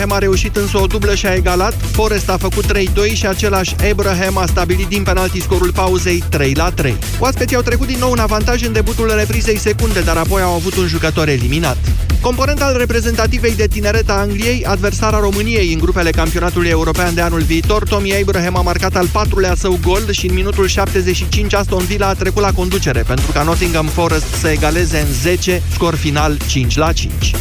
Abraham a reușit însă o dublă și a egalat, Forest a făcut 3-2 și același Abraham a stabilit din penalti scorul pauzei 3 3. Oaspeții au trecut din nou în avantaj în debutul reprizei secunde, dar apoi au avut un jucător eliminat. Component al reprezentativei de tineret a Angliei, adversara României în grupele campionatului european de anul viitor, Tommy Abraham a marcat al patrulea său gol și în minutul 75 Aston Villa a trecut la conducere pentru ca Nottingham Forest să egaleze în 10, scor final 5 la 5.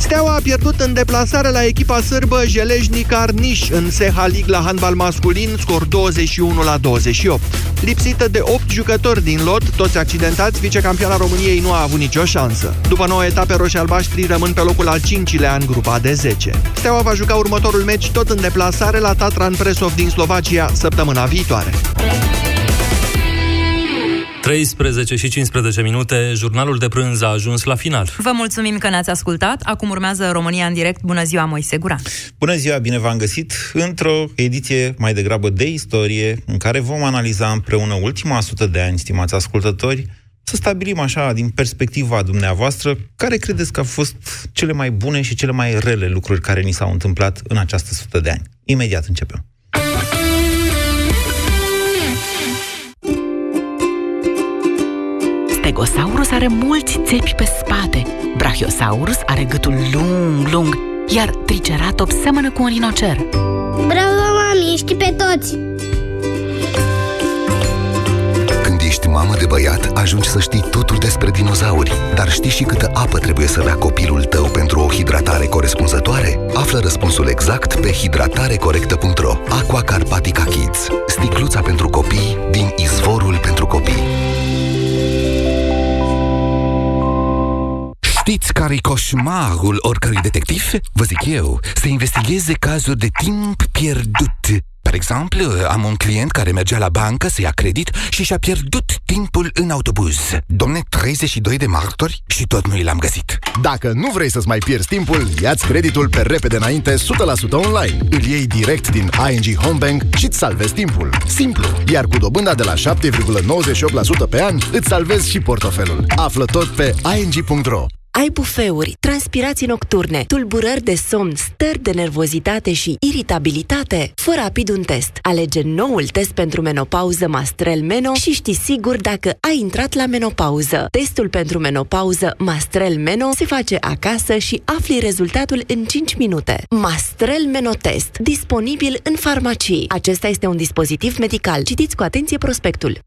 Steaua a pierdut în deplasare la echipa sârbă Jelejni Carniș în Seha League la handbal masculin, scor 21 la 28. Lipsită de 8 jucători din lot, toți accidentați, vicecampiona României nu a avut nicio șansă. După 9 etape, roșii-albaștri rămân pe locul al 5-lea în grupa de 10. Steaua va juca următorul meci tot în deplasare la Tatran Presov din Slovacia săptămâna viitoare. 13 și 15 minute, jurnalul de prânz a ajuns la final. Vă mulțumim că ne-ați ascultat. Acum urmează România în direct. Bună ziua, Moise Guran. Bună ziua, bine v-am găsit într-o ediție mai degrabă de istorie, în care vom analiza împreună ultima sută de ani, stimați ascultători, să stabilim așa, din perspectiva dumneavoastră, care credeți că au fost cele mai bune și cele mai rele lucruri care ni s-au întâmplat în această sută de ani. Imediat începem. Stegosaurus are mulți țepi pe spate, Brachiosaurus are gâtul lung, lung, iar Triceratops seamănă cu un rinocer. Bravo, mami, știi pe toți! Când ești mamă de băiat, ajungi să știi totul despre dinozauri. Dar știi și câtă apă trebuie să bea copilul tău pentru o hidratare corespunzătoare? Află răspunsul exact pe hidratarecorectă.ro Aqua Carpatica Kids. Sticluța pentru copii din izvorul pentru copii. Știți care-i coșmarul oricărui detectiv? Vă zic eu, să investigheze cazuri de timp pierdut. Per exemplu, am un client care mergea la bancă să ia credit și și-a pierdut timpul în autobuz. Domne, 32 de martori și tot nu l-am găsit. Dacă nu vrei să-ți mai pierzi timpul, ia-ți creditul pe repede înainte 100% online. Îl iei direct din ING Homebank și îți salvezi timpul. Simplu. Iar cu dobânda de la 7,98% pe an, îți salvezi și portofelul. Află tot pe ing.ro. Ai bufeuri, transpirații nocturne, tulburări de somn, stări de nervozitate și iritabilitate? Fă rapid un test. Alege noul test pentru menopauză Mastrel Meno și știi sigur dacă ai intrat la menopauză. Testul pentru menopauză Mastrel Meno se face acasă și afli rezultatul în 5 minute. Mastrel Meno Test, disponibil în farmacii. Acesta este un dispozitiv medical. Citiți cu atenție prospectul.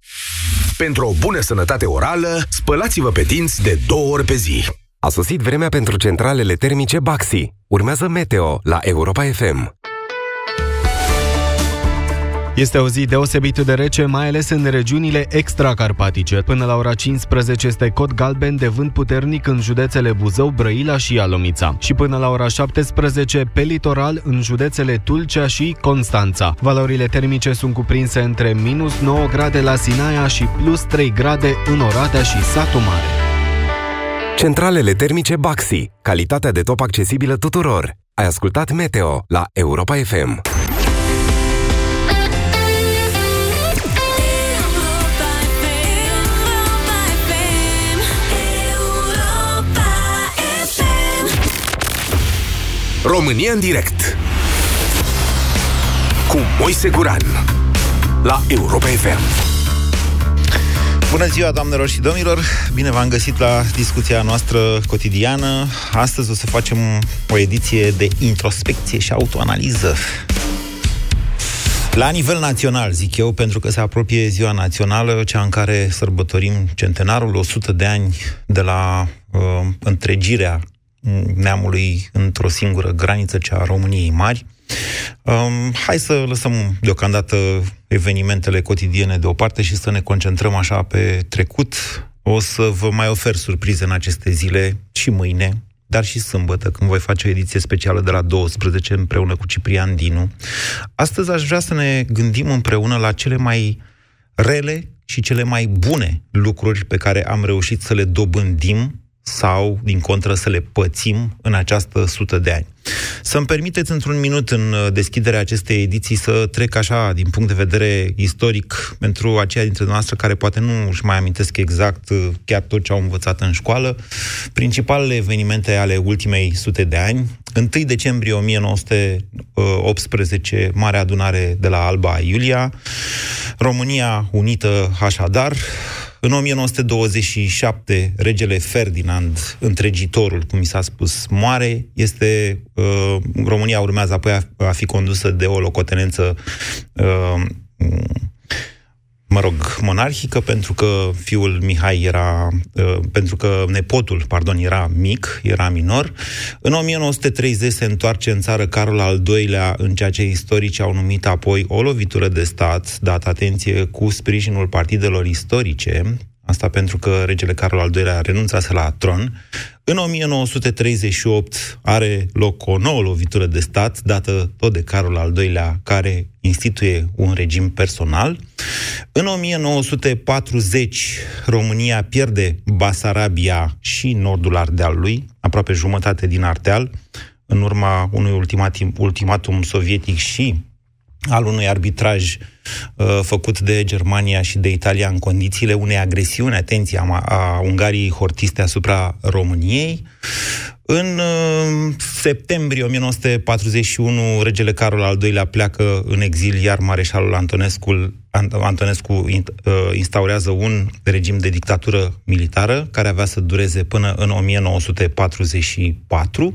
Pentru o bună sănătate orală, spălați-vă pe dinți de două ori pe zi. A sosit vremea pentru centralele termice Baxi. Urmează Meteo la Europa FM. Este o zi deosebit de rece, mai ales în regiunile extracarpatice. Până la ora 15 este cod galben de vânt puternic în județele Buzău, Brăila și Alomița. Și până la ora 17 pe litoral în județele Tulcea și Constanța. Valorile termice sunt cuprinse între minus 9 grade la Sinaia și plus 3 grade în Oradea și Satu Mare. Centralele termice Baxi. Calitatea de top accesibilă tuturor. Ai ascultat Meteo la Europa FM. România în direct cu Moise Guran la Europa FM. Bună ziua, doamnelor și domnilor! Bine v-am găsit la discuția noastră cotidiană. Astăzi o să facem o ediție de introspecție și autoanaliză. La nivel național, zic eu, pentru că se apropie ziua națională, cea în care sărbătorim centenarul, 100 de ani de la uh, întregirea neamului într-o singură graniță, cea a României Mari. Um, hai să lăsăm deocamdată evenimentele cotidiene deoparte și să ne concentrăm așa pe trecut. O să vă mai ofer surprize în aceste zile și mâine, dar și sâmbătă, când voi face o ediție specială de la 12 împreună cu Ciprian Dinu. Astăzi aș vrea să ne gândim împreună la cele mai rele și cele mai bune lucruri pe care am reușit să le dobândim sau, din contră, să le pățim în această sută de ani. Să-mi permiteți într-un minut în uh, deschiderea acestei ediții să trec așa, din punct de vedere istoric, pentru aceia dintre noastre care poate nu își mai amintesc exact uh, chiar tot ce au învățat în școală, principalele evenimente ale ultimei sute de ani. 1 decembrie 1918, Marea Adunare de la Alba Iulia, România Unită așadar, în 1927, regele Ferdinand, întregitorul, cum mi s-a spus, moare. Este, uh, România urmează apoi a, a fi condusă de o locotenență uh, mă rog, monarhică, pentru că fiul Mihai era, uh, pentru că nepotul, pardon, era mic, era minor. În 1930 se întoarce în țară Carol al II-lea în ceea ce istorici au numit apoi o lovitură de stat, dat atenție, cu sprijinul partidelor istorice, Asta pentru că regele Carol al II-lea renunțase la tron. În 1938 are loc o nouă lovitură de stat, dată tot de Carol al II-lea, care instituie un regim personal. În 1940, România pierde Basarabia și nordul Ardealului, aproape jumătate din Ardeal, în urma unui ultimatum, ultimatum sovietic și al unui arbitraj uh, făcut de Germania și de Italia în condițiile unei agresiuni, atenție, a, a Ungariei hortiste asupra României. În uh, septembrie 1941, regele Carol al II-lea pleacă în exil, iar mareșalul Antonescu, Antonescu uh, instaurează un regim de dictatură militară care avea să dureze până în 1944.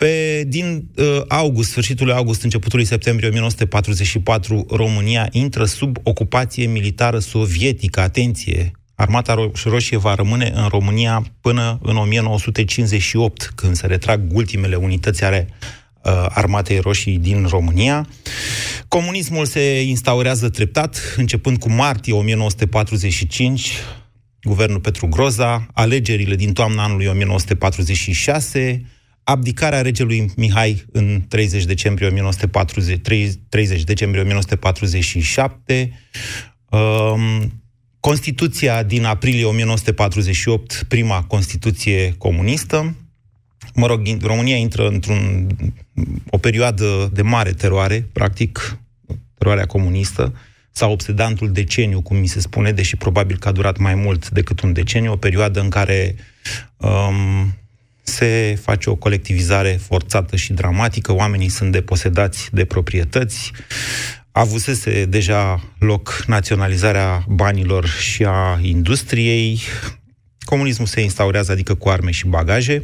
Pe, din uh, august, sfârșitul august, începutul septembrie 1944, România intră sub ocupație militară sovietică. Atenție! Armata Roș- Roșie va rămâne în România până în 1958, când se retrag ultimele unități ale uh, Armatei Roșii din România. Comunismul se instaurează treptat, începând cu martie 1945, guvernul Petru Groza, alegerile din toamna anului 1946, abdicarea regelui Mihai în 30 decembrie 1940, 30 decembrie 1947, um, Constituția din aprilie 1948, prima Constituție comunistă. Mă rog, România intră într-un o perioadă de mare teroare, practic, teroarea comunistă, sau obsedantul deceniu, cum mi se spune, deși probabil că a durat mai mult decât un deceniu, o perioadă în care um, se face o colectivizare forțată și dramatică, oamenii sunt deposedați de proprietăți, avusese deja loc naționalizarea banilor și a industriei, comunismul se instaurează, adică cu arme și bagaje.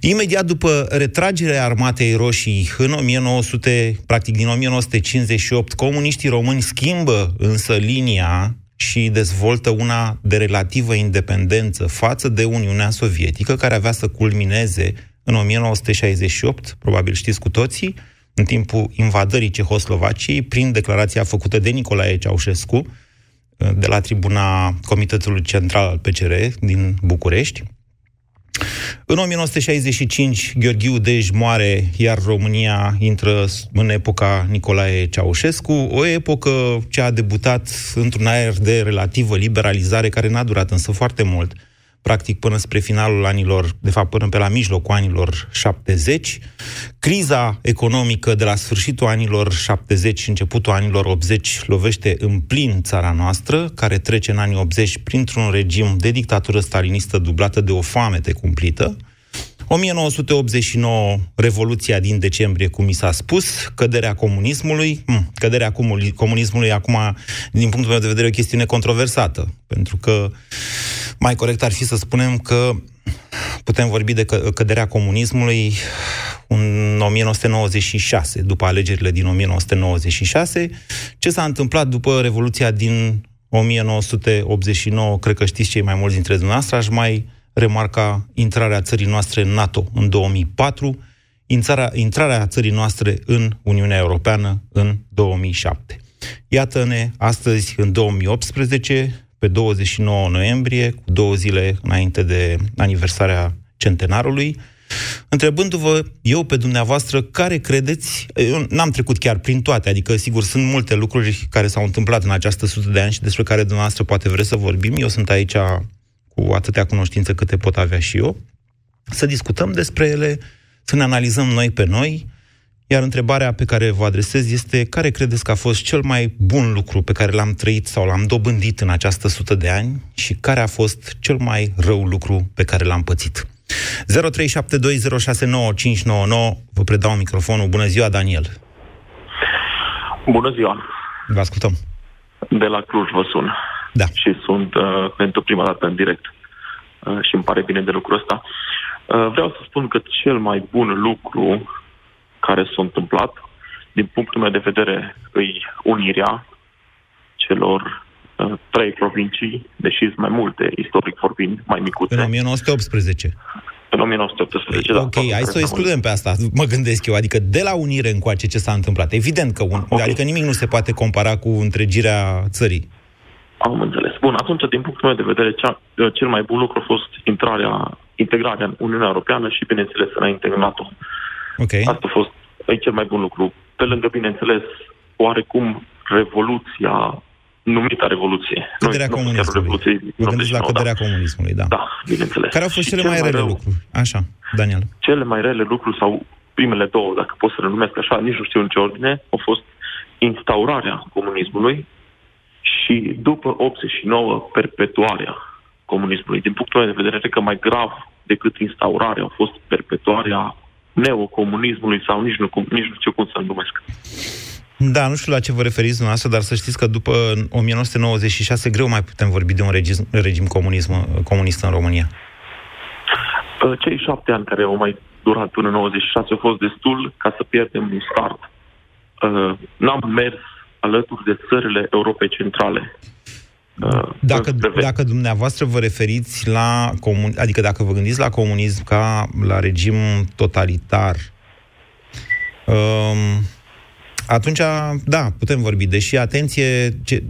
Imediat după retragerea armatei roșii în 1900, practic din 1958, comuniștii români schimbă însă linia și dezvoltă una de relativă independență față de Uniunea Sovietică, care avea să culmineze în 1968, probabil știți cu toții, în timpul invadării Cehoslovaciei, prin declarația făcută de Nicolae Ceaușescu, de la tribuna Comitetului Central al PCR din București, în 1965, Gheorghiu Dej moare, iar România intră în epoca Nicolae Ceaușescu, o epocă ce a debutat într-un aer de relativă liberalizare, care n-a durat însă foarte mult, practic până spre finalul anilor, de fapt până pe la mijlocul anilor 70. Criza economică de la sfârșitul anilor 70 și începutul anilor 80 lovește în plin țara noastră, care trece în anii 80 printr-un regim de dictatură stalinistă dublată de o foamete cumplită. 1989, Revoluția din decembrie, cum mi s-a spus, căderea comunismului. Hm, căderea comunismului, acum, din punctul meu de vedere, e o chestiune controversată, pentru că mai corect ar fi să spunem că putem vorbi de căderea comunismului în 1996, după alegerile din 1996. Ce s-a întâmplat după Revoluția din 1989, cred că știți cei mai mulți dintre dumneavoastră, aș mai remarca intrarea țării noastre în NATO în 2004, intrarea, intrarea țării noastre în Uniunea Europeană în 2007. Iată-ne astăzi, în 2018, pe 29 noiembrie, cu două zile înainte de aniversarea centenarului, întrebându-vă eu pe dumneavoastră care credeți, eu n-am trecut chiar prin toate, adică sigur sunt multe lucruri care s-au întâmplat în această sută de ani și despre care dumneavoastră poate vreți să vorbim, eu sunt aici cu atâtea cunoștințe câte pot avea și eu, să discutăm despre ele, să ne analizăm noi pe noi, iar întrebarea pe care vă adresez este care credeți că a fost cel mai bun lucru pe care l-am trăit sau l-am dobândit în această sută de ani și care a fost cel mai rău lucru pe care l-am pățit? 0372069599 Vă predau microfonul. Bună ziua, Daniel! Bună ziua! Vă ascultăm. De la Cluj vă sun. Da. Și sunt uh, pentru prima dată în direct. Uh, și îmi pare bine de lucrul ăsta. Uh, vreau să spun că cel mai bun lucru care s-a întâmplat, din punctul meu de vedere, îi unirea celor uh, trei provincii, deși sunt mai multe, istoric vorbind, mai micuțe. În 1918. În 1918, da. Ok, hai să o excludem pe asta, mă gândesc eu. Adică de la unire încoace ce s-a întâmplat. Evident că un, okay. adică nimic nu se poate compara cu întregirea țării. Am înțeles. Bun, atunci, din punctul meu de vedere, cea, cel mai bun lucru a fost intrarea, integrarea în Uniunea Europeană și, bineînțeles, înainte în NATO. Okay. Asta a fost e cel mai bun lucru. Pe lângă, bineînțeles, oarecum revoluția numită revoluție. Căderea nu, comunismului. Revoluție, Vă gândiți la căderea da. comunismului, da. Da, bineînțeles. Care au fost cele mai rele lucruri? Așa, Daniel. Cele mai rele lucruri sau primele două, dacă pot să le numesc așa, nici nu știu în ce ordine, au fost instaurarea comunismului și după 89 perpetuarea comunismului. Din punctul meu de vedere, cred că mai grav decât instaurarea a fost perpetuarea neocomunismului sau nici nu, nici nu știu cum să-l numesc. Da, nu știu la ce vă referiți dumneavoastră, dar să știți că după 1996 greu mai putem vorbi de un regim, regim comunism, comunist în România. Uh, cei șapte ani care au mai durat până în 96 au fost destul ca să pierdem un start. Uh, n-am mers alături de țările Europei Centrale. Uh, dacă, dacă dumneavoastră vă referiți la comun, adică dacă vă gândiți la comunism ca la regim totalitar, um, atunci, da, putem vorbi. Deși, atenție, ce,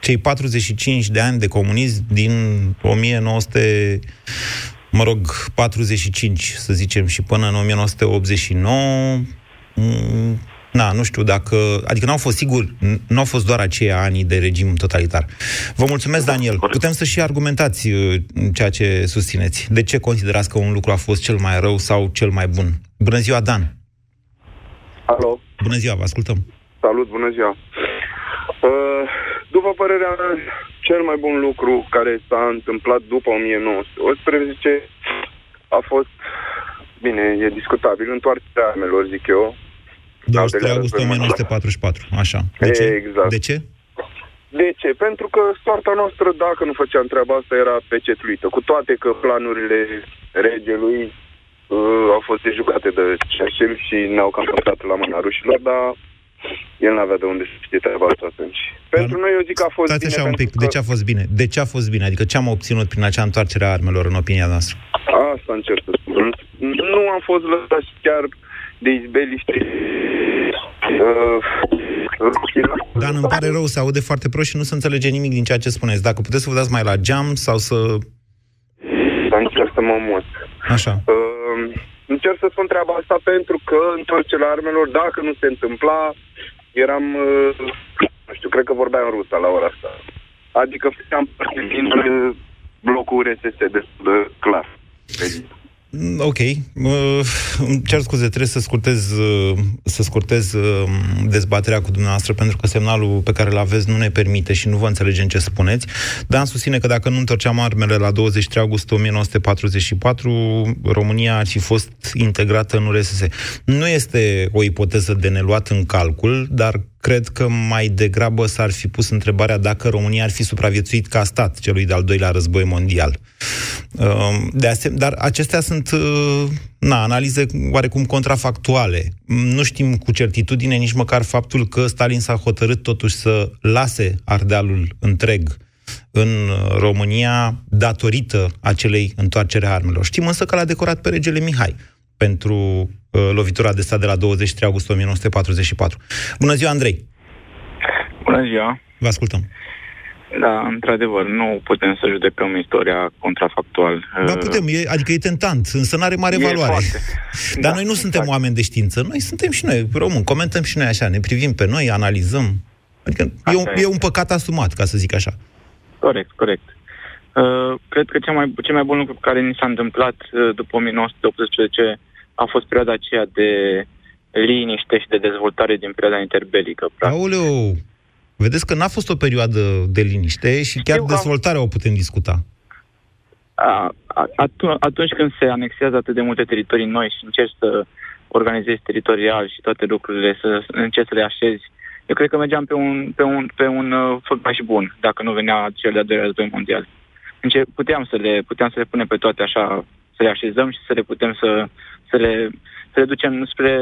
cei 45 de ani de comunism din 1900, mă rog, 45, să zicem, și până în 1989, Na, nu știu dacă... Adică n-au fost sigur, nu au fost doar aceia ani de regim totalitar. Vă mulțumesc, Daniel. Putem să și argumentați uh, ceea ce susțineți. De ce considerați că un lucru a fost cel mai rău sau cel mai bun? Bună ziua, Dan! Alo! Bună ziua, vă ascultăm! Salut, bună ziua! Uh, după părerea mea, cel mai bun lucru care s-a întâmplat după 1918 a fost, bine, e discutabil, întoarcerea armelor, zic eu, 23 august 1944, așa. De ce? Exact. De ce? De ce? Pentru că soarta noastră, dacă nu făceam treaba asta, era pecetuită. Cu toate că planurile regelui uh, au fost dejucate de Churchill și ne-au cam păstrat la mâna rușilor, dar el n-avea de unde să știe treaba asta atunci. Dar pentru noi, eu zic că a fost Stați bine. așa un pic, că... de ce a fost bine? De ce a fost bine? Adică ce am obținut prin acea întoarcere a armelor, în opinia noastră? Asta încerc să spun. Nu am fost lăsați chiar de izbeliște uh, Dan, îmi pare rău, se aude foarte prost și nu se înțelege nimic din ceea ce spuneți. Dacă puteți să vă dați mai la geam sau să... Să încerc să mă mut. Așa. Uh, încerc să spun treaba asta pentru că întoarcerea armelor, dacă nu se întâmpla, eram, uh, nu știu, cred că vorbeam rusa la ora asta. Adică făceam parte din uh, blocul RSS destul de clar. Mm, ok. Îmi cer scuze, trebuie să scurtez, uh, să scurtez uh, dezbaterea cu dumneavoastră, pentru că semnalul pe care îl aveți nu ne permite și nu vă înțelegem ce spuneți. Dar am susține că dacă nu întorceam armele la 23 august 1944, România ar fi fost integrată în URSS. Nu este o ipoteză de neluat în calcul, dar cred că mai degrabă s-ar fi pus întrebarea dacă România ar fi supraviețuit ca stat celui de-al doilea război mondial. Um, de asem- dar acestea sunt uh, na, analize oarecum contrafactuale. Nu știm cu certitudine nici măcar faptul că Stalin s-a hotărât totuși să lase Ardealul întreg în România datorită acelei întoarcere a armelor. Știm însă că l-a decorat pe regele Mihai pentru uh, lovitura de stat de la 23 august 1944. Bună ziua, Andrei! Bună ziua! Vă ascultăm! Da, într-adevăr, nu putem să judecăm istoria contrafactual. Ba putem, e, adică e tentant, însă nu are mare E valoare. foarte. Dar Da, noi nu suntem oameni de știință, noi suntem și noi români, comentăm și noi așa, ne privim pe noi, analizăm. Adică e un, Asta e un păcat asumat, ca să zic așa. Corect, corect. Uh, cred că cel mai, cel mai bun lucru care ni s-a întâmplat uh, după 1918 a fost perioada aceea de liniște și de dezvoltare din perioada interbelică. practic. Aoleu, vedeți că n-a fost o perioadă de liniște și chiar Știu că- dezvoltarea o putem discuta. A- a- atu- atunci când se anexează atât de multe teritorii noi și încerci să organizezi teritorial și toate lucrurile, să încerci să le așezi, eu cred că mergeam pe un, pe un, pe un uh, făgaș bun, dacă nu venea cel de-al doilea război mondial. Înce- puteam să le, puteam să le punem pe toate așa, să le așezăm și să le putem să, să, le, să le ducem spre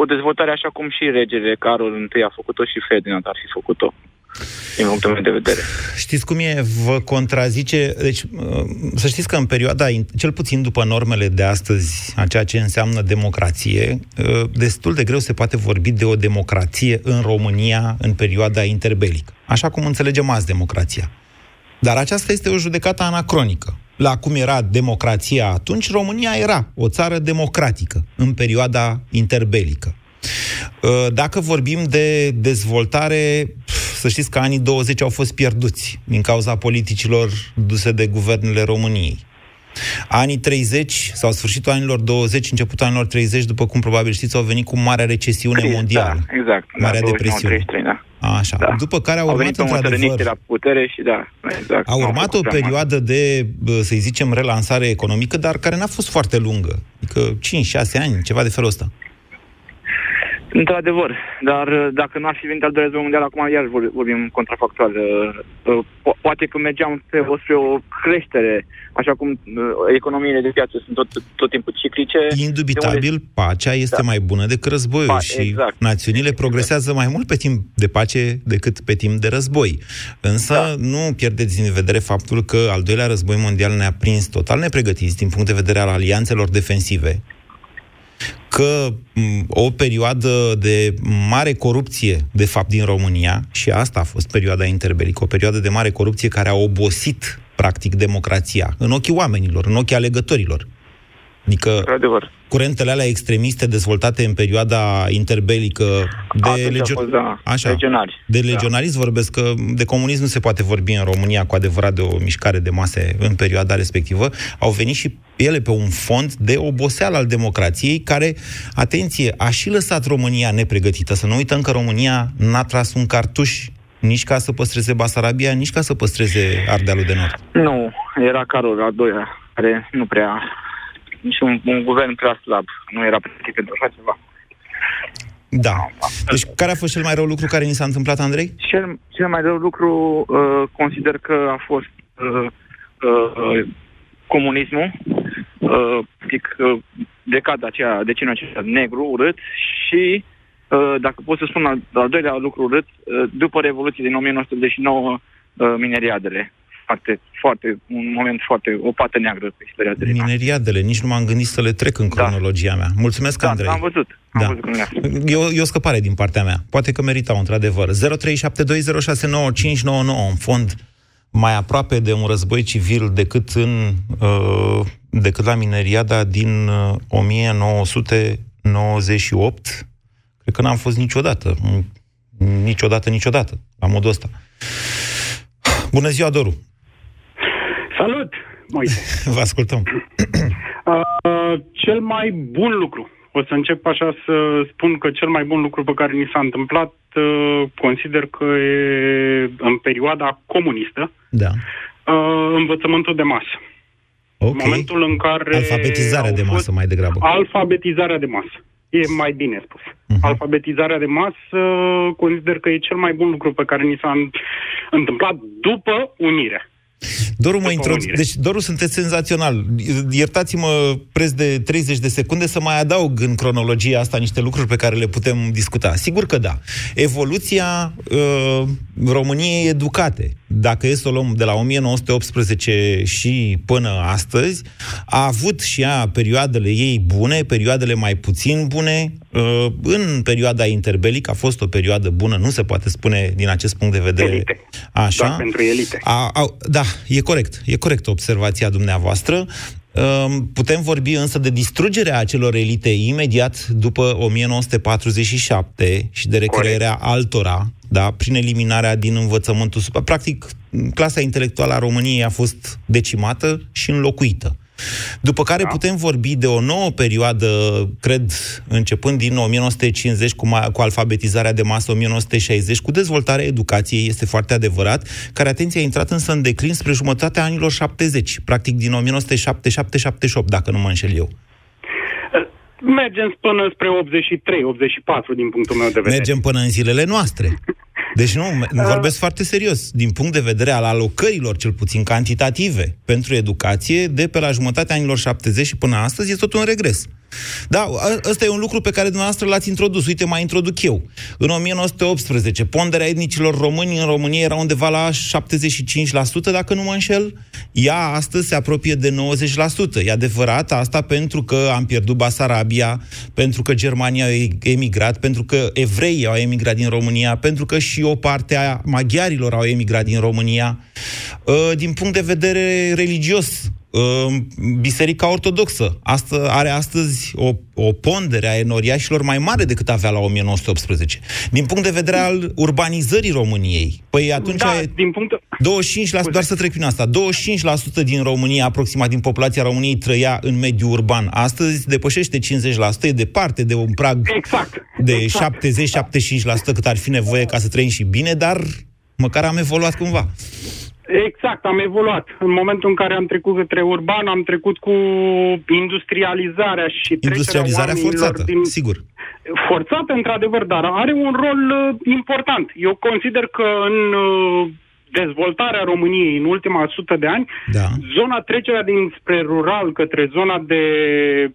o dezvoltare așa cum și regele Carol I a făcut-o și Ferdinand ar fi făcut-o, din punctul meu de vedere. Știți cum e? Vă contrazice... Deci, uh, să știți că în perioada, cel puțin după normele de astăzi, a ceea ce înseamnă democrație, uh, destul de greu se poate vorbi de o democrație în România în perioada interbelică. Așa cum înțelegem azi democrația. Dar aceasta este o judecată anacronică. La cum era democrația atunci, România era o țară democratică în perioada interbelică. Uh, Dacă vorbim de dezvoltare, pf, să știți că anii 20 au fost pierduți din cauza politicilor duse de guvernele României. Anii 30 sau sfârșitul anilor 20, începutul anilor 30, după cum probabil știți, au venit cu marea recesiune Criză, mondială. Da, exact. Marea da, 29, depresiune. 33, da. Așa. Da. După care au Au urmat venit pe într-adevăr... măsărăniște la putere și da, exact. A nu au urmat făcut o prea perioadă de, bă, să zicem, relansare economică, dar care n-a fost foarte lungă. Adică 5-6 ani, ceva de felul ăsta. Într-adevăr, dar uh, dacă nu ar fi venit al doilea război mondial, acum iar vor- vorbim contrafactual. uh, uh, po- Poate că mergeam pe o, spre o creștere, așa cum uh, economiile de piață sunt tot, tot timpul ciclice. Indubitabil, pacea este mai bună decât războiul Pa- și exact. națiunile progresează mai mult pe timp de pace decât pe timp de război. Însă nu pierdeți din vedere faptul că al doilea război mondial ne-a prins total nepregătiți din punct de vedere al alianțelor defensive, că m, o perioadă de mare corupție, de fapt, din România, și asta a fost perioada interbelică, o perioadă de mare corupție care a obosit, practic, democrația, în ochii oamenilor, în ochii alegătorilor. Adică Într-adevăr. curentele alea extremiste dezvoltate în perioada interbelică de, Atunci a legio- fost, da, legionari. de legionarism vorbesc că de comunism nu se poate vorbi în România cu adevărat de o mișcare de mase în perioada respectivă. Au venit și ele pe un fond de oboseală al democrației care, atenție, a și lăsat România nepregătită. Să nu uităm că România n-a tras un cartuș nici ca să păstreze Basarabia, nici ca să păstreze Ardealul de Nord. Nu, era Carol al doilea, care nu prea, nici un, un guvern prea slab, nu era pregătit pentru așa ceva. Da. Deci care a fost cel mai rău lucru care ni s-a întâmplat, Andrei? Cel, cel mai rău lucru uh, consider că a fost uh, uh, comunismul, uh, pic, uh, decada aceea, decenul acesta negru, urât și, uh, dacă pot să spun al, al doilea lucru urât, uh, după Revoluție din 1989, uh, mineriadele. Foarte, foarte, un moment foarte, o pată neagră pe istoria de Mineriadele, nici nu m-am gândit să le trec în cronologia mea. Mulțumesc, Da, Andrei. am văzut. Am Da. văzut cum era. E o, e o scăpare din partea mea. Poate că meritau, într-adevăr. 0372069599, în fond, mai aproape de un război civil decât, în, uh, decât la mineriada din uh, 1998. Cred că n-am fost niciodată. Niciodată, niciodată, la modul ăsta. Bună ziua, Doru! Salut, Moise. Vă ascultăm. Uh, cel mai bun lucru, o să încep așa să spun că cel mai bun lucru pe care ni s-a întâmplat, uh, consider că e în perioada comunistă, Da. uh, învățământul de masă. Ok. Momentul în care... Alfabetizarea au de masă, fost- mai degrabă. Alfabetizarea de masă. E mai bine spus. Mhm. Alfabetizarea de masă consider că e cel mai bun lucru pe care ni s-a în- întâmplat după unire. Doru, mă După introdu- unire. deci, Doru, sunteți senzațional. Iertați-mă preț de 30 de secunde să mai adaug în cronologia asta niște lucruri pe care le putem discuta. Sigur că da. Evoluția uh, României educate, dacă e să o luăm de la 1918 și până astăzi, a avut și ea perioadele ei bune, perioadele mai puțin bune. Uh, în perioada interbelică a fost o perioadă bună, nu se poate spune din acest punct de vedere. Elite. Așa. Doar pentru elite. A, a, da, e corect. E corect observația dumneavoastră. Um, putem vorbi însă de distrugerea acelor elite imediat după 1947 și de recrearea altora, da, prin eliminarea din învățământul super. Practic, clasa intelectuală a României a fost decimată și înlocuită. După care da. putem vorbi de o nouă perioadă, cred, începând din 1950 cu, ma- cu alfabetizarea de masă 1960, cu dezvoltarea educației, este foarte adevărat, care, atenție, a intrat însă în declin spre jumătatea anilor 70, practic din 1977-78, dacă nu mă înșel eu. Mergem până spre 83-84 din punctul meu de vedere. Mergem până în zilele noastre. Deci nu, vorbesc foarte serios. Din punct de vedere al alocărilor, cel puțin cantitative, pentru educație, de pe la jumătatea anilor 70 și până astăzi, e tot un regres. Da, ăsta e un lucru pe care dumneavoastră l-ați introdus. Uite, mai introduc eu. În 1918, ponderea etnicilor români în România era undeva la 75%, dacă nu mă înșel. Ea astăzi se apropie de 90%. E adevărat asta pentru că am pierdut Basarabia, pentru că Germania a emigrat, pentru că evreii au emigrat din România, pentru că și o parte a maghiarilor au emigrat din România. Ă, din punct de vedere religios, Biserica Ortodoxă asta are astăzi o, o pondere a enoriașilor mai mare decât avea la 1918. Din punct de vedere al urbanizării României, păi atunci da, e din punct... 25%, doar să trec prin asta, 25% din România, aproximativ din populația României, trăia în mediul urban. Astăzi depășește 50%, e departe de un prag exact, de exact. 70-75% cât ar fi nevoie ca să trăim și bine, dar măcar am evoluat cumva. Exact, am evoluat. În momentul în care am trecut către urban, am trecut cu industrializarea și Industrializarea forțată, din... sigur. Forțată, într-adevăr, dar are un rol uh, important. Eu consider că în uh, dezvoltarea României în ultima sută de ani, da. zona trecerea dinspre rural către zona de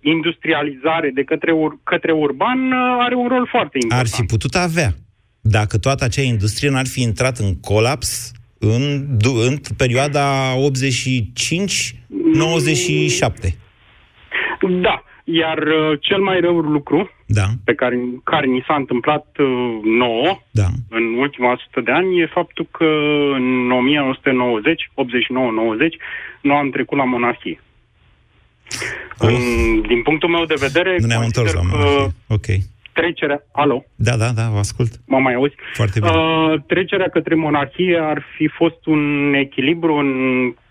industrializare, de către, ur- către urban, uh, are un rol foarte important. Ar fi putut avea. Dacă toată acea industrie n-ar fi intrat în colaps în, în perioada 85-97. Da, iar uh, cel mai rău lucru da. pe care, care ni s-a întâmplat uh, nouă da. în ultima sută de ani e faptul că în 1990, 89-90, nu am trecut la monarhie. În, din punctul meu de vedere, nu ne-am întors la monarhie. Ok trecerea... Alo? Da, da, da, vă ascult. Mă mai auzi? Foarte bine. Uh, trecerea către monarhie ar fi fost un echilibru în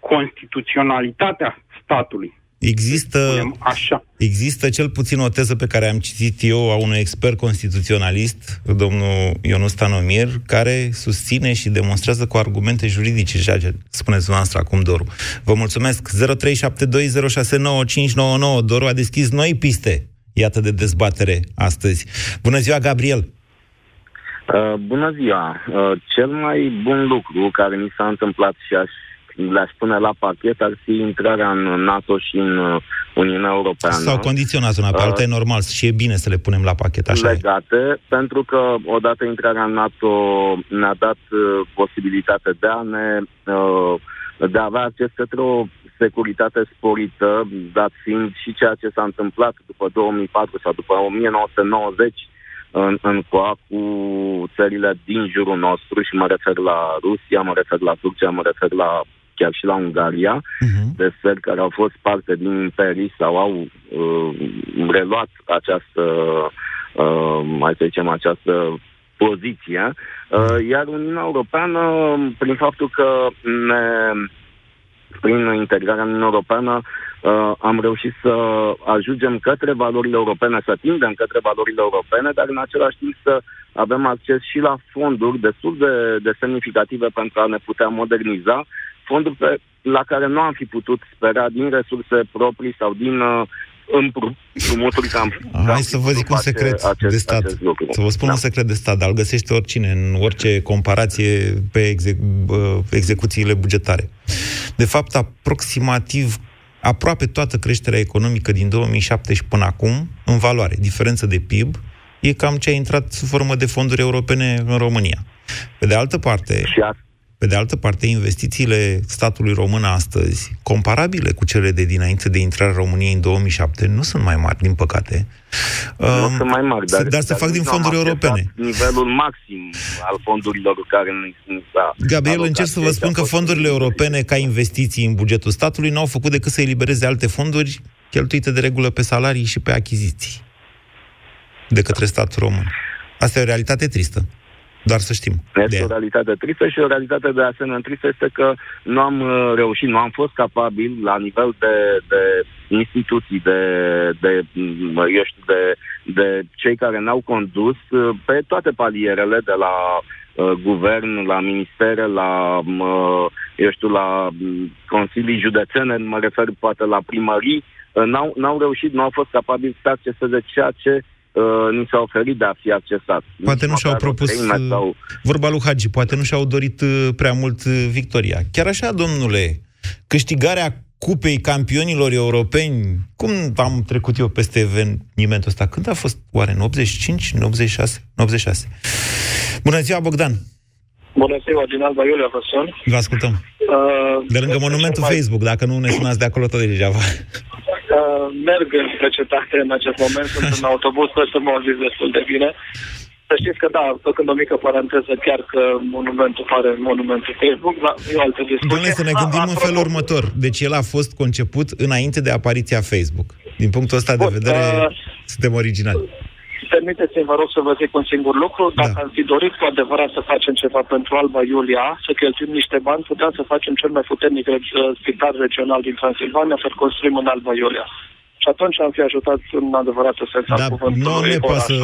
constituționalitatea statului. Există, așa. există cel puțin o teză pe care am citit eu a unui expert constituționalist, domnul Ionus Stanomir, care susține și demonstrează cu argumente juridice ceea ce spuneți dumneavoastră acum, Doru. Vă mulțumesc. 0372069599. Doru a deschis noi piste iată, de dezbatere astăzi. Bună ziua, Gabriel! Uh, bună ziua! Uh, cel mai bun lucru care mi s-a întâmplat și aș le spune la pachet ar fi intrarea în NATO și în uh, Uniunea Europeană. Sau condiționat una pe alta, uh, e normal și e bine să le punem la pachet, așa Legate, e. pentru că odată intrarea în NATO ne-a dat uh, posibilitatea de a ne uh, de a avea acces către o securitate sporită, dat fiind și ceea ce s-a întâmplat după 2004 sau după 1990 în, în COA cu țările din jurul nostru și mă refer la Rusia, mă refer la Turcia, mă refer la chiar și la Ungaria, uh-huh. de țări care au fost parte din imperii sau au uh, reluat această, uh, mai să zicem, această poziție. Uh, iar Uniunea Europeană, prin faptul că ne prin integrarea în Uniunea Europeană, uh, am reușit să ajungem către valorile europene, să tindem către valorile europene, dar în același timp să avem acces și la fonduri destul de, de semnificative pentru a ne putea moderniza, fonduri pe, la care nu am fi putut spera din resurse proprii sau din uh, împrumuturi cam... Hai să vă zic un secret acest, de stat. Să vă spun da. un secret de stat, dar îl găsește oricine în orice comparație pe exec, execuțiile bugetare. De fapt, aproximativ aproape toată creșterea economică din 2007 și până acum, în valoare, diferență de PIB, e cam ce a intrat sub formă de fonduri europene în România. Pe de altă parte... Și, a, Pe de altă parte, investițiile statului român astăzi, comparabile cu cele de dinainte de intrarea României în 2007, nu sunt mai mari, din păcate. Nu um, sunt mai mari, dar, dar se fac din fonduri europene. Nivelul maxim al fondurilor care nu s-a Gabriel, încerc să vă spun că fondurile europene ca investiții în bugetul statului nu au făcut decât să elibereze alte fonduri cheltuite de regulă pe salarii și pe achiziții de către statul român. Asta e o realitate tristă. Doar să știm. Este o realitate tristă și o realitate de asemenea tristă este că nu am uh, reușit, nu am fost capabil la nivel de, de instituții, de, de, eu știu, de, de cei care ne-au condus uh, pe toate palierele, de la uh, guvern, la ministere, la, uh, eu știu, la mm, consilii județene, mă refer poate la primării, uh, n-au, n-au reușit, nu au fost capabili să acceseze ceea ce uh, ni s-a oferit de a fi accesat. Poate nu și-au propus, sau... vorba lui Hagi, poate nu și-au dorit uh, prea mult uh, victoria. Chiar așa, domnule, câștigarea cupei campionilor europeni, cum am trecut eu peste evenimentul ăsta? Când a fost? Oare în 85? În 86? În 86. Bună ziua, Bogdan! Bună ziua, din Alba Iulia, vă sun. Vă ascultăm. Uh, de lângă monumentul mai... Facebook, dacă nu ne sunați de acolo tot degeaba. Uh, merg în cetate în acest moment, sunt în autobuz, sper să mă auziți destul de bine. Să știți că da, făcând o mică paranteză, chiar că monumentul pare monumentul Facebook, dar e o altă discuție. Domnule, să ne gândim în felul următor. Deci el a fost conceput înainte de apariția Facebook. Din punctul ăsta de vedere, uh, suntem originali. Permiteți-mi, vă rog, să vă zic un singur lucru. Da. Dacă da. am fi dorit cu adevărat să facem ceva pentru Alba Iulia, să cheltuim niște bani, puteam să facem cel mai puternic spital regional din Transilvania, să-l construim în Alba Iulia. Și atunci am fi ajutat în adevăratul sens al da, Nu ne pasă,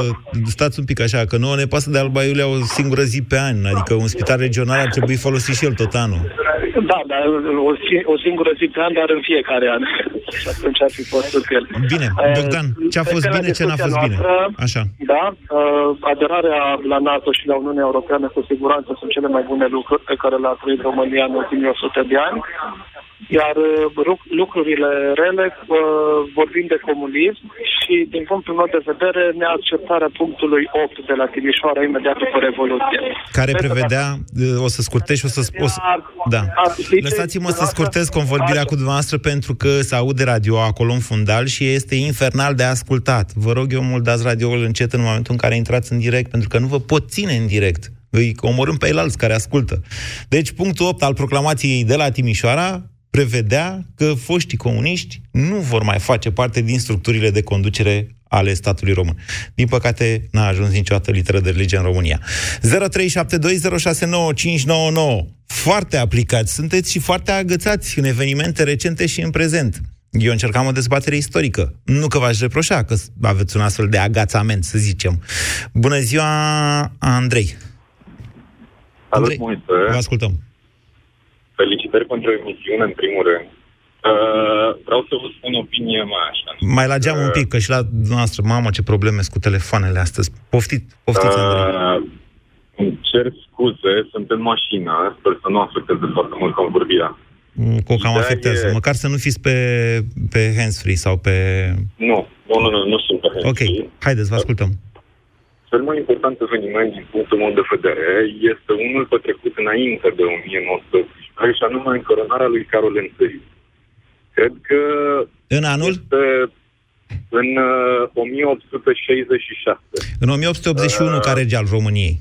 stați un pic așa, că nu ne pasă de Alba Iulia o singură zi pe an, adică un spital regional ar trebui folosit și el tot anul. Da, dar o, o singură zi pe an, dar în fiecare an. și atunci ar fi fost el. Bine, Bogdan, ce a fost bine, ce n-a fost bine. Așa. Da, uh, aderarea la NATO și la Uniunea Europeană cu siguranță sunt cele mai bune lucruri pe care le-a trăit România în ultimii 100 de ani. Iar uh, lucrurile rele uh, vorbim de comunism și, din punctul meu de vedere, neacceptarea punctului 8 de la Timișoara imediat după Revoluție. Care prevedea, uh, o să scurtez și o să spun... Da. Lăsați-mă să scurtez convorbirea cu dumneavoastră pentru că se aude radio acolo în fundal și este infernal de ascultat. Vă rog eu mult, dați radioul încet în momentul în care intrați în direct, pentru că nu vă pot ține în direct îi omorâm pe alți care ascultă. Deci, punctul 8 al proclamației de la Timișoara prevedea că foștii comuniști nu vor mai face parte din structurile de conducere ale statului român. Din păcate, n-a ajuns niciodată literă de lege în România. 0372069599. Foarte aplicați sunteți și foarte agățați în evenimente recente și în prezent. Eu încercam o dezbatere istorică. Nu că v-aș reproșa că aveți un astfel de agațament, să zicem. Bună ziua, Andrei. Andrei, vă ascultăm. Felicitări pentru emisiune, în primul rând. Uh, vreau să vă spun opinia mea așa. Mai la geam uh, un pic, că și la noastră, mamă, ce probleme cu telefoanele astăzi. Poftit, poftiți, uh, Îmi cer scuze, sunt în mașină, sper să nu afecteze foarte mult convorbirea. Mm, cu cam afectează. E... Măcar să nu fiți pe, pe hands-free sau pe... Nu, nu, nu, nu, nu sunt pe hands-free. Ok, haideți, vă ascultăm. Cel mai important eveniment din punctul meu de vedere este unul petrecut înainte de 1980 și anume încoronarea lui Carol I. Cred că... În anul? Este în uh, 1866. În 1881, uh, ca rege al României.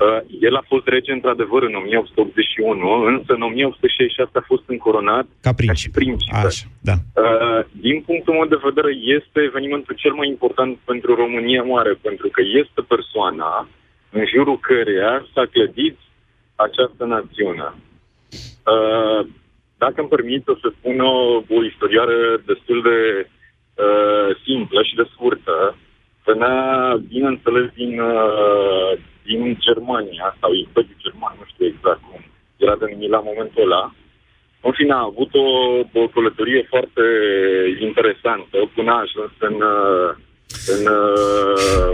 Uh, el a fost rege într-adevăr în 1881, însă în 1866 a fost încoronat ca principe. Ca principe. Așa, da. Uh, din punctul meu de vedere, este evenimentul cel mai important pentru România Mare, pentru că este persoana în jurul căreia s-a clădit această națiune. Uh, dacă îmi permit, o să spun o, o istorioară destul de uh, simplă și de scurtă. Venea, bineînțeles, din, uh, din Germania, sau Imperiul German, nu știu exact cum era denumit la momentul ăla. În fine, a avut o, o călătorie foarte interesantă până a ajuns în... Uh, în uh,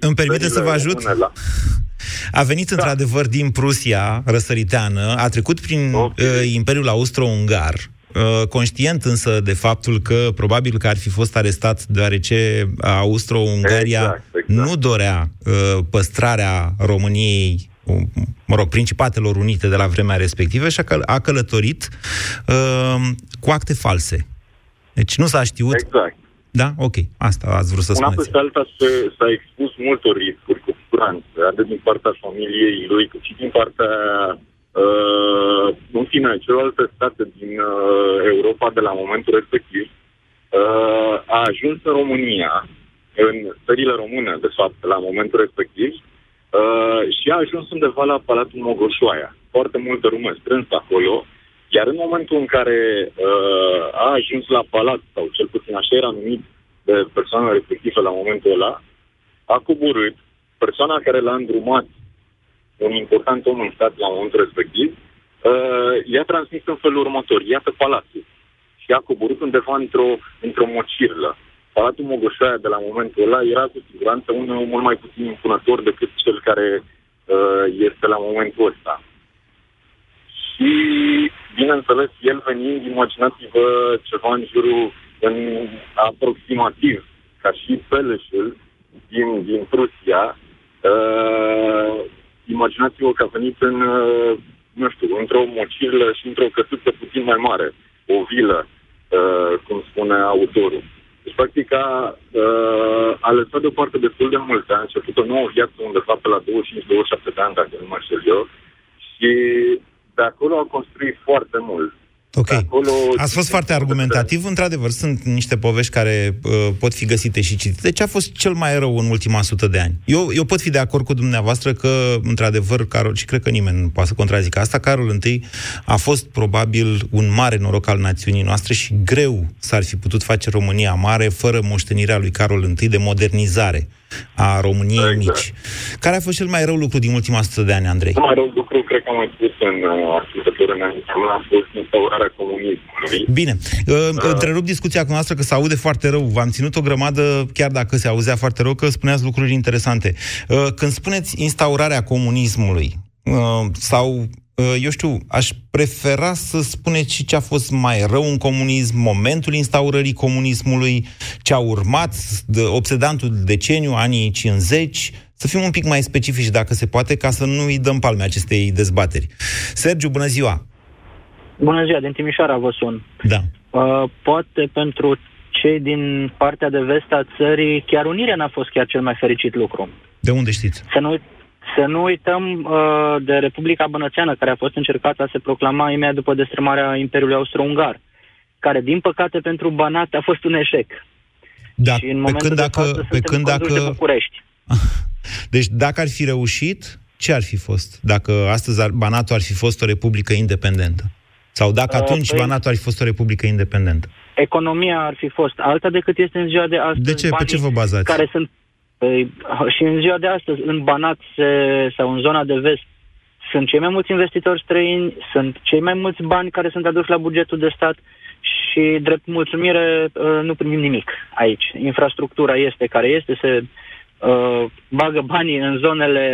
Îmi permite să vă ajut? La... A venit da. într-adevăr din Prusia răsăriteană, a trecut prin okay. uh, Imperiul Austro-Ungar, uh, conștient însă de faptul că probabil că ar fi fost arestat deoarece Austro-Ungaria exact, exact. nu dorea uh, păstrarea României mă rog, Principatelor Unite de la vremea respectivă și a, căl- a călătorit uh, cu acte false. Deci nu s-a știut... Exact. Da? Ok. Asta ați vrut să Una spuneți. peste alta se, s-a expus multor riscuri cu siguranță, atât din partea familiei lui, cât și din partea, uh, în fine, celelalte state din uh, Europa de la momentul respectiv. Uh, a ajuns în România, în țările române, de fapt, la momentul respectiv, uh, și a ajuns undeva la Palatul Mogoșoaia. Foarte multă lume strâns acolo, iar în momentul în care uh, a ajuns la palat, sau cel puțin așa era numit de persoana respectivă la momentul ăla, a coborât persoana care l-a îndrumat, un important om în stat la momentul respectiv, uh, i-a transmis în felul următor, iată palatul. Și a coborât undeva într-o, într-o mocirlă. Palatul Mogoșoaia de la momentul ăla era cu siguranță unul mult mai puțin impunător decât cel care uh, este la momentul ăsta. Și, bineînțeles, el venind, imaginați-vă ceva în jurul, în aproximativ, ca și Peleșul din, din Prusia, uh, imaginați-vă că a venit în, uh, nu știu, într-o mocirlă și într-o căsuță puțin mai mare, o vilă, uh, cum spune autorul. Deci, practic, a, uh, a lăsat deoparte destul de mult. A început o nouă viață undeva pe la 25-27 de ani, dacă nu mă înșel eu, și de acolo a construit foarte mult. Ok. Ați fost foarte argumentativ. Într-adevăr, sunt niște povești care uh, pot fi găsite și citite. Ce a fost cel mai rău în ultima sută de ani? Eu, eu pot fi de acord cu dumneavoastră că, într-adevăr, Carol, și cred că nimeni nu poate să contrazică asta, Carol I a fost probabil un mare noroc al națiunii noastre și greu s-ar fi putut face România mare fără moștenirea lui Carol I de modernizare a României exact. mici. Care a fost cel mai rău lucru din ultima sută de ani, Andrei? Cel mai rău lucru, cred că am mai spus în uh, ascultătorul înainte, a fost instaurarea comunismului. Bine. Uh, întrerup discuția cu noastră că se aude foarte rău. V-am ținut o grămadă, chiar dacă se auzea foarte rău, că spuneați lucruri interesante. Uh, când spuneți instaurarea comunismului, uh, sau uh, eu știu, aș prefera să spuneți și ce a fost mai rău în comunism, momentul instaurării comunismului, ce a urmat, de, obsedantul deceniu, anii 50, să fim un pic mai specifici, dacă se poate, ca să nu îi dăm palme acestei dezbateri. Sergiu, bună ziua! Bună ziua, din Timișoara vă sun. Da. Uh, poate pentru cei din partea de vest a țării, chiar unirea n-a fost chiar cel mai fericit lucru. De unde știți? Să nu, să nu uităm uh, de Republica Bănățeană, care a fost încercată a se proclama imediat după destrămarea Imperiului Austro-Ungar, care, din păcate, pentru Banat a fost un eșec. Da, și în pe momentul când de dacă, față pe suntem când conduși dacă, de București. Deci dacă ar fi reușit, ce ar fi fost? Dacă astăzi ar, Banatul ar fi fost o republică independentă? Sau dacă Uh, atunci păi- Banatul ar fi fost o republică independentă? Economia ar fi fost alta decât este în ziua de astăzi. De ce? Pe Banii ce vă bazați? Care sunt, păi, și în ziua de astăzi, în Banat se, sau în zona de vest, sunt cei mai mulți investitori străini, sunt cei mai mulți bani care sunt aduși la bugetul de stat și, drept mulțumire, uh, nu primim nimic aici. Infrastructura este care este, se uh, bagă banii în zonele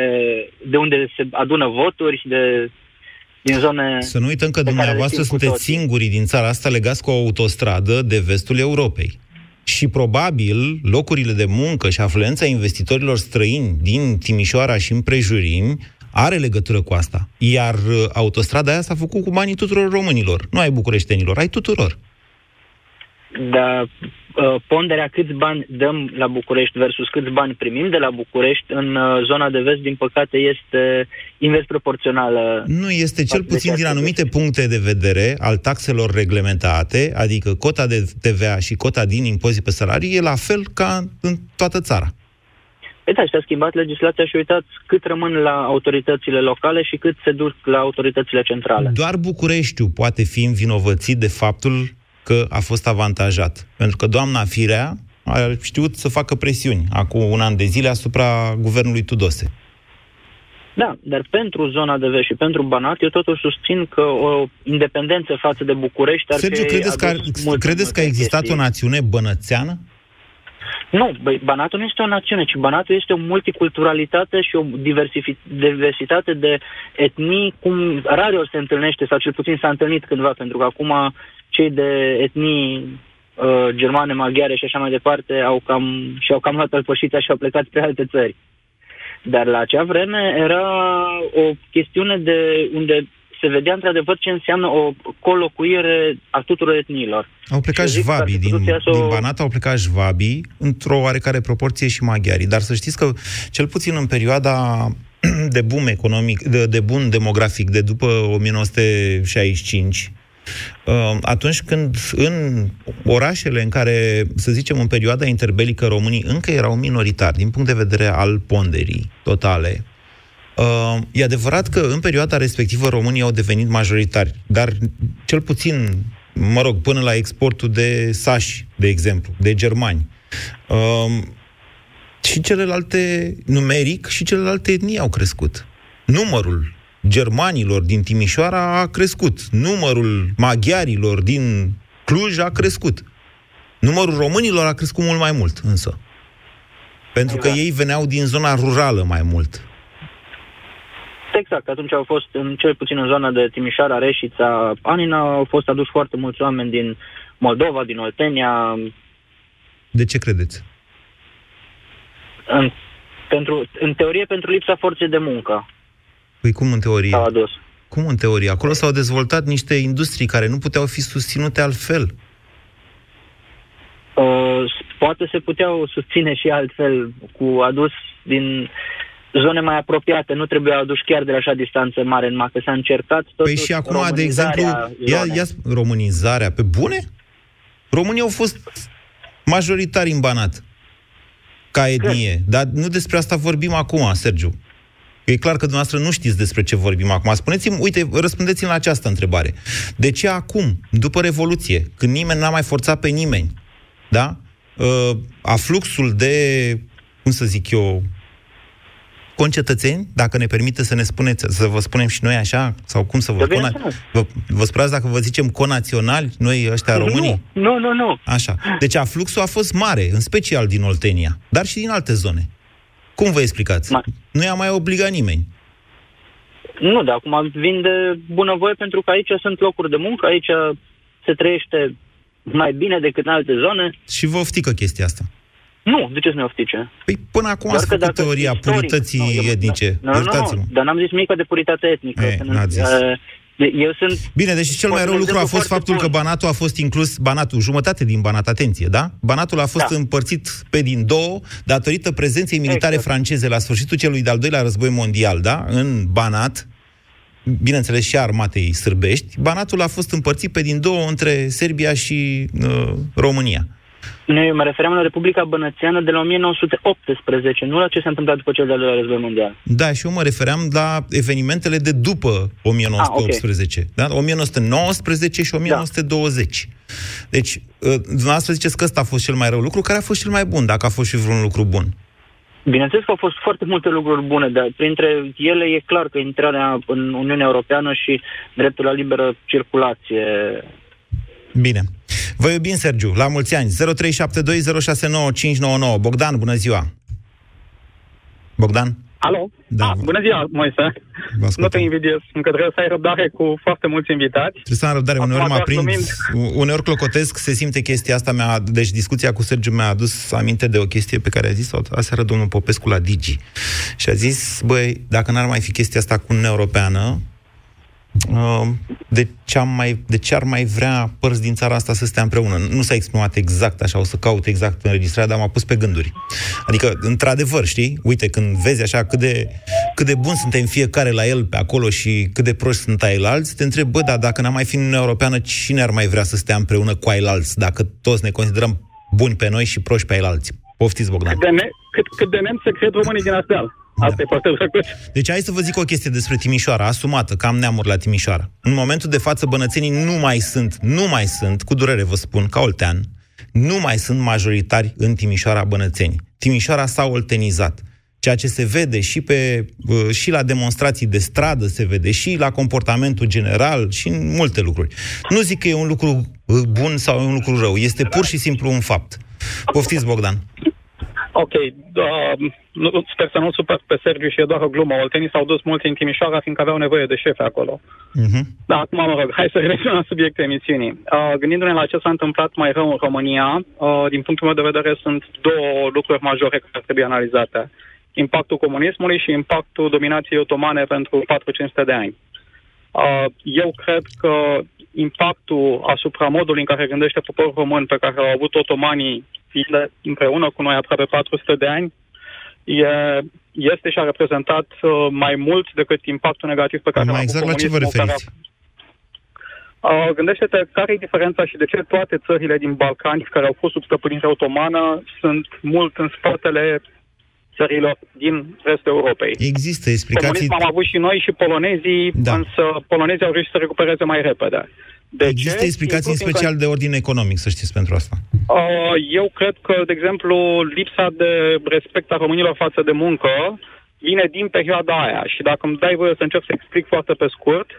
de unde se adună voturi, de, din zone... Să nu uităm că pe care le dumneavoastră știm cu sunteți toții. singurii din țara asta legați cu o autostradă de vestul Europei. Și probabil locurile de muncă și afluența investitorilor străini din Timișoara și împrejurimi are legătură cu asta. Iar uh, autostrada aia s-a făcut cu banii tuturor românilor, nu ai bucureștenilor, ai tuturor. Dar uh, ponderea câți bani dăm la București versus câți bani primim de la București în uh, zona de vest, din păcate, este invers proporțională. Nu este cel față de puțin ceea din ce anumite puncte de vedere al taxelor reglementate, adică cota de TVA și cota din impozit pe salarii, e la fel ca în toată țara. Păi da, și a schimbat legislația și uitați cât rămân la autoritățile locale și cât se duc la autoritățile centrale. Doar Bucureștiul poate fi învinovățit de faptul că a fost avantajat. Pentru că doamna Firea a știut să facă presiuni acum un an de zile asupra guvernului Tudose. Da, dar pentru zona de vest și pentru Banat, eu totuși susțin că o independență față de București ar Sergiu, fi credeți că, ar, adus multe, credeți că a multe existat chestii. o națiune bănățeană? Nu, băi, Banatul nu este o națiune, ci Banatul este o multiculturalitate și o diversifi- diversitate de etnii, cum rar ori se întâlnește, sau cel puțin s-a întâlnit cândva, pentru că acum cei de etnii uh, germane, maghiare și așa mai departe au cam, și-au cam luat alpășița și au plecat spre alte țări. Dar la acea vreme era o chestiune de unde se vedea într-adevăr ce înseamnă o colocuire a tuturor etniilor. Au plecat Și zic că ar jvabii fi din, putut să iasă o- din Banat, au plecat jvabii, într-o oarecare proporție și maghiarii. Dar să știți că, cel puțin în perioada de boom economic, de, de boom demografic de după 1965, uh, atunci când în orașele în care, să zicem, în perioada interbelică românii încă erau minoritari din punct de vedere al ponderii totale, Uh, e adevărat că în perioada respectivă românii au devenit majoritari, dar cel puțin, mă rog, până la exportul de sași, de exemplu, de germani. Uh, și celelalte, numeric, și celelalte etnii au crescut. Numărul germanilor din Timișoara a crescut. Numărul maghiarilor din Cluj a crescut. Numărul românilor a crescut mult mai mult, însă. Pentru că ei veneau din zona rurală mai mult. Exact, atunci au fost, în cel puțin în zona de Timișoara, Reșița, Anina, au fost aduși foarte mulți oameni din Moldova, din Oltenia, De ce credeți? în, pentru, în teorie pentru lipsa forței de muncă. Păi cum în teorie? S-au adus. Cum în teorie? Acolo s-au dezvoltat niște industrii care nu puteau fi susținute altfel. Uh, poate se puteau susține și altfel cu adus din zone mai apropiate, nu trebuia aduși chiar de la așa distanță mare, numai că s-a încercat totuși Păi și acum, de exemplu, românizarea ia, zonei. ia românizarea, pe bune? Românii au fost majoritari în Banat, ca etnie. Dar nu despre asta vorbim acum, Sergiu. E clar că dumneavoastră nu știți despre ce vorbim acum. Spuneți-mi, uite, răspundeți-mi la această întrebare. De ce acum, după Revoluție, când nimeni n-a mai forțat pe nimeni, da? Uh, afluxul de, cum să zic eu, concetățeni, dacă ne permite să ne spuneți, să vă spunem și noi așa, sau cum să vă Da, spun, bineînțeles. vă, vă sperați dacă vă zicem conaționali, noi ăștia românii? Nu, nu, nu, nu. Așa. Deci afluxul a fost mare, în special din Oltenia, dar și din alte zone. Cum vă explicați? Nu i-a mai obligat nimeni. Nu, dar acum vin de bunăvoie pentru că aici sunt locuri de muncă, aici se trăiește mai bine decât în alte zone. Și vă oftică chestia asta. Nu, de ce să ne oftice? Păi până acum Doar ați că făcut dacă teoria istoric- purității nu, eu- etnice. Nu, nu, Iertați-mă. nu, dar n-am zis nimic de puritate etnică. Eh, Să nu- n-ați zis. eh, Eu sunt... Bine, deci cel mai Pot rău un lucru a exemplu fost foarte faptul că bun. Banatul a fost inclus, Banatul, jumătate din Banat, atenție, da? Banatul a fost Da. împărțit pe din două datorită prezenței militare Exact. franceze la sfârșitul celui de-al doilea război mondial, da? În Banat, bineînțeles și a armatei sârbești, Banatul a fost împărțit pe din două între Serbia și uh, România. Nu, eu mă refeream la Republica Bănățeană de la 1918, nu la ce s-a întâmplat după cel de-al doilea război mondial. Da, și eu mă refeream la evenimentele de după 1918. da? 1919 și 1920. Deci, uh, dumneavoastră ziceți că ăsta a fost cel mai rău lucru, care a fost cel mai bun, dacă a fost și vreun lucru bun. Bineînțeles că au fost foarte multe lucruri bune, dar printre ele e clar că intrarea în Uniunea Europeană și dreptul la liberă circulație. Bine. Vă iubim, Sergiu. La mulți ani. 0372069599. Bogdan, bună ziua. Bogdan? Alo? Da. Ah, bună ziua, Moise. Nu te invidiez, încă trebuie să ai răbdare cu foarte mulți invitați. Trebuie să am răbdare. Acum Uneori mă doar aprind, glumind. uneori clocotesc, se simte chestia asta. Mi-a, deci discuția cu Sergiu mi-a adus aminte de o chestie pe care a zis-o aseară domnul Popescu la Digi. Și a zis, băi, dacă n-ar mai fi chestia asta cu Uniunea Europeană, uh, de ce, am mai, de ce ar mai vrea părți din țara asta să stea împreună? Nu s-a exprimat exact așa, o să caut exact înregistrarea, dar m-a pus pe gânduri. Adică, într-adevăr, știi? Uite, când vezi așa cât de, cât de bun suntem fiecare la el pe acolo și cât de proști sunt ailalți, te întreb, bă, dar dacă n-am mai fi în Uniunea Europeană, cine ar mai vrea să stea împreună cu ailalți, dacă toți ne considerăm buni pe noi și proști pe ailalți? Poftiți, Bogdan. Cât de, ne- cât, cât de nemți se cred românii din Ardeal. Asta e foarte drăguț. Deci hai să vă zic o chestie despre Timișoara, asumată, că am neamuri la Timișoara. În momentul de față, bănățenii nu mai sunt, nu mai sunt, cu durere vă spun, ca oltean, nu mai sunt majoritari în Timișoara bănățeni. Timișoara s-a oltenizat. Ceea ce se vede și, pe, uh, și la demonstrații de stradă, se vede și la comportamentul general și în multe lucruri. Nu zic că e un lucru uh, bun sau e un lucru rău, este pur și simplu un fapt. Poftiți, Bogdan. Ok, da, nu, sper să nu supăr pe Sergiu și e doar o glumă. Oltenii s-au dus mulți în Timișoara fiindcă aveau nevoie de șefe acolo. Uh-huh. Da, acum mă rog, hai să revenim la subiectul emisiunii. Uh, gândindu-ne la ce s-a întâmplat mai rău în România, uh, din punctul meu de vedere sunt două lucruri majore care ar trebui analizate. impactul comunismului și impactul dominației otomane pentru 400 de ani. Uh, eu cred că impactul asupra modului în care gândește poporul român pe care au avut otomanii fiind împreună cu noi aproape 400 de ani, e, este și a reprezentat uh, mai mult decât impactul negativ pe care Mai l-a exact avut la ce vă comunismul, care referiți? a- Uh, gândește-te care e diferența și de ce toate țările din Balcani care au fost sub stăpânire otomană sunt mult în spatele țărilor din restul Europei. Există explicații... Comunism am avut și noi și polonezii, Da. însă polonezii au reușit să recupereze mai repede. De Există ce? explicații în Din special de ordin economic, să știți pentru asta. Uh, Eu cred că, de exemplu, lipsa de respect a românilor față de muncă vine din perioada aia. Și dacă îmi dai voie să încerc să explic foarte pe scurt,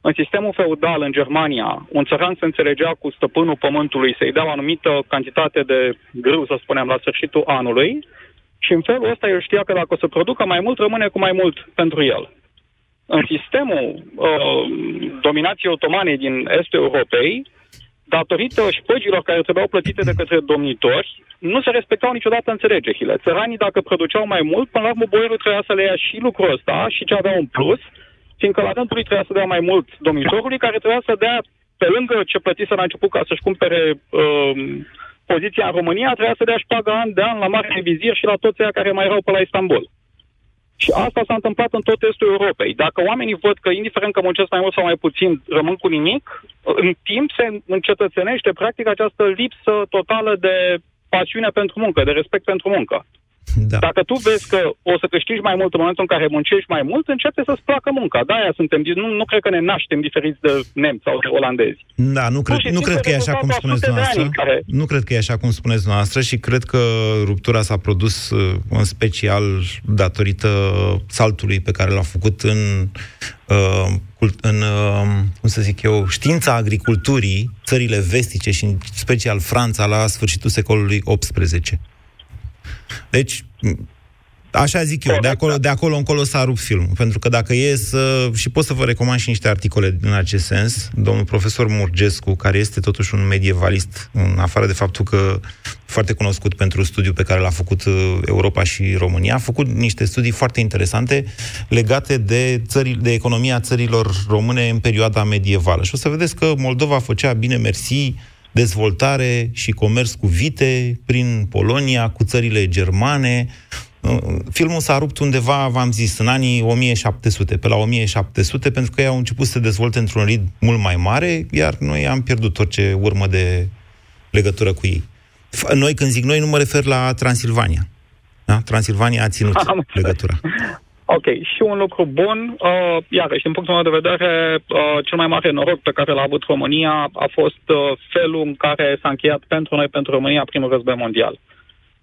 în sistemul feudal în Germania, un țăran se înțelegea cu stăpânul pământului să-i dea o anumită cantitate de grâu, să spunem, la sfârșitul anului și în felul ăsta el știa că dacă o să producă mai mult, rămâne cu mai mult pentru el. În sistemul uh, dominației otomane din estul Europei, datorită șpăgilor care trebuiau plătite de către domnitori, nu se respectau niciodată înțelegerile. Țăranii, dacă produceau mai mult, până la urmă boierul trebuia să le ia și lucrul ăsta și ce avea un plus, fiindcă la rândul lui trebuia să dea mai mult domnitorului, care trebuia să dea, pe lângă ce plătise la început ca să-și cumpere uh, poziția în România, trebuia să dea șpagă an de an la mare vizir și la toți aia care mai erau pe la Istanbul. Și asta s-a întâmplat în tot estul Europei. Dacă oamenii văd că, indiferent că muncesc mai mult sau mai puțin, rămân cu nimic, în timp se încetățenește practic această lipsă totală de pasiune pentru muncă, de respect pentru muncă. Da. Dacă tu vezi că o să câștigi mai mult în momentul în care muncești mai mult, începe să-ți placă munca. De-aia suntem, nu, nu cred că ne naștem diferiți de nemți sau de olandezi. Da, nu cred, și nu simplu cred că e așa cum rezultatul a spuneți sute de dumneavoastră. ani care- Nu cred că e așa cum spuneți dumneavoastră și cred că ruptura s-a produs uh, în special datorită saltului pe care l-a făcut în, uh, cult- în uh, cum să zic eu, știința agriculturii, țările vestice și în special Franța la sfârșitul secolului XVIII. Deci, Așa zic eu, de acolo, de acolo încolo s-a rupt filmul. Pentru că dacă e să... Și pot să vă recomand și niște articole în acest sens. Domnul profesor Murgescu, care este totuși un medievalist, în afară de faptul că foarte cunoscut pentru studiul pe care l-a făcut uh, Europa și România, a făcut niște studii foarte interesante legate de, țări, de economia țărilor române în perioada medievală. Și o să vedeți că Moldova făcea, bine mersi, dezvoltare și comerț cu vite prin Polonia, cu țările germane. Filmul s-a rupt undeva, v-am zis, în anii 1700, pe la 1700, pentru că ei au început să se dezvolte într-un ritm mult mai mare, iar noi am pierdut orice urmă de legătură cu ei. F- Noi, când zic noi, nu mă refer la Transilvania. Da? Transilvania a ținut Am înțeles. legătura. Ok, și un lucru bun, uh, iarăși, din punctul meu de vedere, uh, cel mai mare noroc pe care l-a avut România a fost uh, felul în care s-a încheiat pentru noi, pentru România, primul război mondial.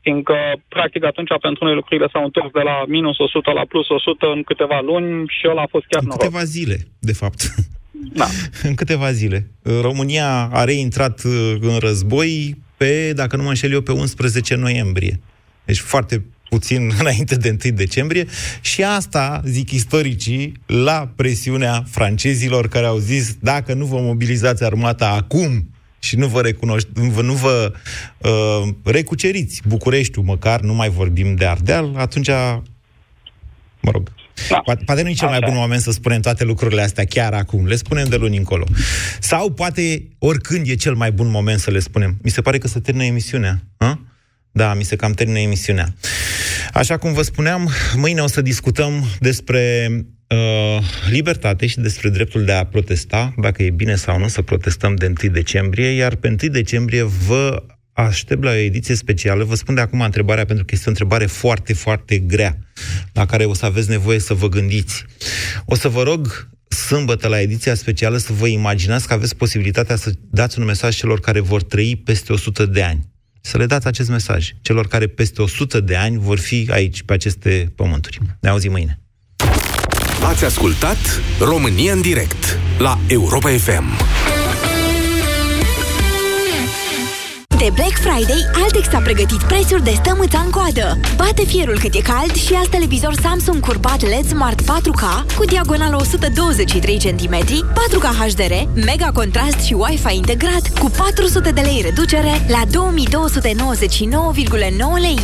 Fiindcă, practic, atunci pentru noi lucrurile s-au întors de la minus 100 la plus 100 în câteva luni și ăla a fost chiar În noroc. câteva zile, de fapt. Da. în câteva zile. România a reintrat uh, în război pe, dacă nu mă înșel eu, pe 11 noiembrie. Deci foarte puțin înainte de 1 decembrie și asta, zic istoricii, la presiunea francezilor care au zis dacă nu vă mobilizați armata acum și nu vă, recunoști, vă- nu vă uh, recuceriți Bucureștiul măcar, nu mai vorbim de Ardeal, atunci, mă rog, da. poate, poate nu e cel mai bun moment să spunem toate lucrurile astea chiar acum, le spunem de luni încolo. Sau poate oricând e cel mai bun moment să le spunem. Mi se pare că se termină emisiunea. A? Da, mi se cam termină emisiunea. Așa cum vă spuneam, mâine o să discutăm despre uh, libertate și despre dreptul de a protesta, dacă e bine sau nu să protestăm de 1 decembrie, iar pe 1 decembrie vă aștept la o ediție specială. Vă spun de acum întrebarea, pentru că este o întrebare foarte, foarte grea, la care o să aveți nevoie să vă gândiți. O să vă rog sâmbătă la ediția specială să vă imaginați că aveți posibilitatea să dați un mesaj celor care vor trăi peste 100 de ani. Să le dați acest mesaj celor care peste 100 de ani vor fi aici, pe aceste pământuri. Ne auzim mâine. Ați ascultat România în direct la Europa FM. De De Black Friday, Altex a pregătit prețuri de stămâța în coadă. Bate fierul cât e cald și azi televizor Samsung curbat LED Smart 4K cu diagonală 123 cm, 4K HDR, mega contrast și Wi-Fi integrat cu 400 de lei reducere la 2299,9 lei.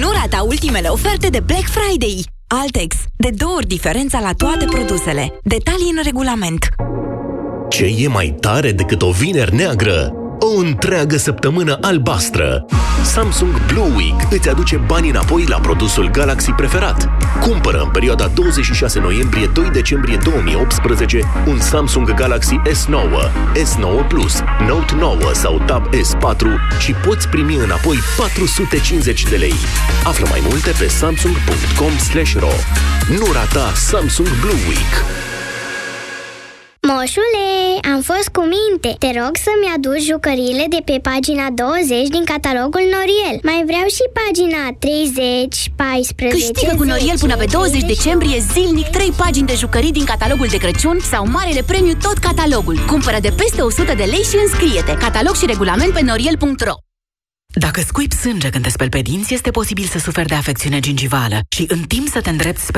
Nu rata ultimele oferte de Black Friday. Altex. De două ori diferența la toate produsele. Detalii în regulament. Ce e mai tare decât o vineri neagră? O întreagă săptămână albastră. Samsung Blue Week îți aduce bani înapoi la produsul Galaxy preferat. Cumpără în perioada 26 noiembrie-2 decembrie 2018 un Samsung Galaxy S9, S9 Plus, Note 9 sau Tab S4 și poți primi înapoi 450 de lei. Află mai multe pe samsung.com/ro. Nu rata Samsung Blue Week. Moșule, am fost cu minte. Te rog să-mi aduci jucăriile de pe pagina 20 din catalogul Noriel. Mai vreau și pagina 30, 14... Câștigă cu Noriel până pe 20 decembrie zilnic 3 pagini de jucării din catalogul de Crăciun sau marele premiu tot catalogul. Cumpără de peste 100 de lei și înscrie-te. Catalog și regulament pe noriel.ro Dacă scuipi sânge când te speli pe dinți, este posibil să suferi de afecțiune gingivală și în timp să te îndrepți spre